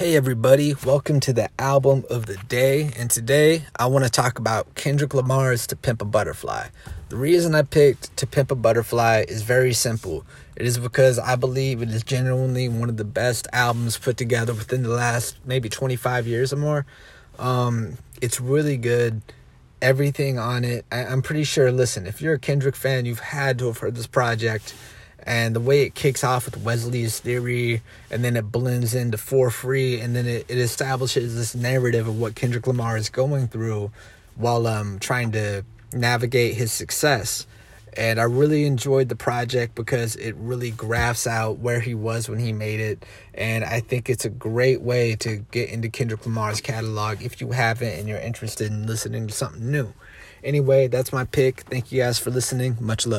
Hey, everybody, welcome to the album of the day. And today I want to talk about Kendrick Lamar's To Pimp a Butterfly. The reason I picked To Pimp a Butterfly is very simple. It is because I believe it is genuinely one of the best albums put together within the last maybe 25 years or more. Um, it's really good. Everything on it, I- I'm pretty sure. Listen, if you're a Kendrick fan, you've had to have heard this project and the way it kicks off with Wesley's theory and then it blends into for free and then it, it establishes this narrative of what Kendrick Lamar is going through while um trying to navigate his success. And I really enjoyed the project because it really graphs out where he was when he made it. And I think it's a great way to get into Kendrick Lamar's catalog if you haven't and you're interested in listening to something new. Anyway, that's my pick. Thank you guys for listening. Much love.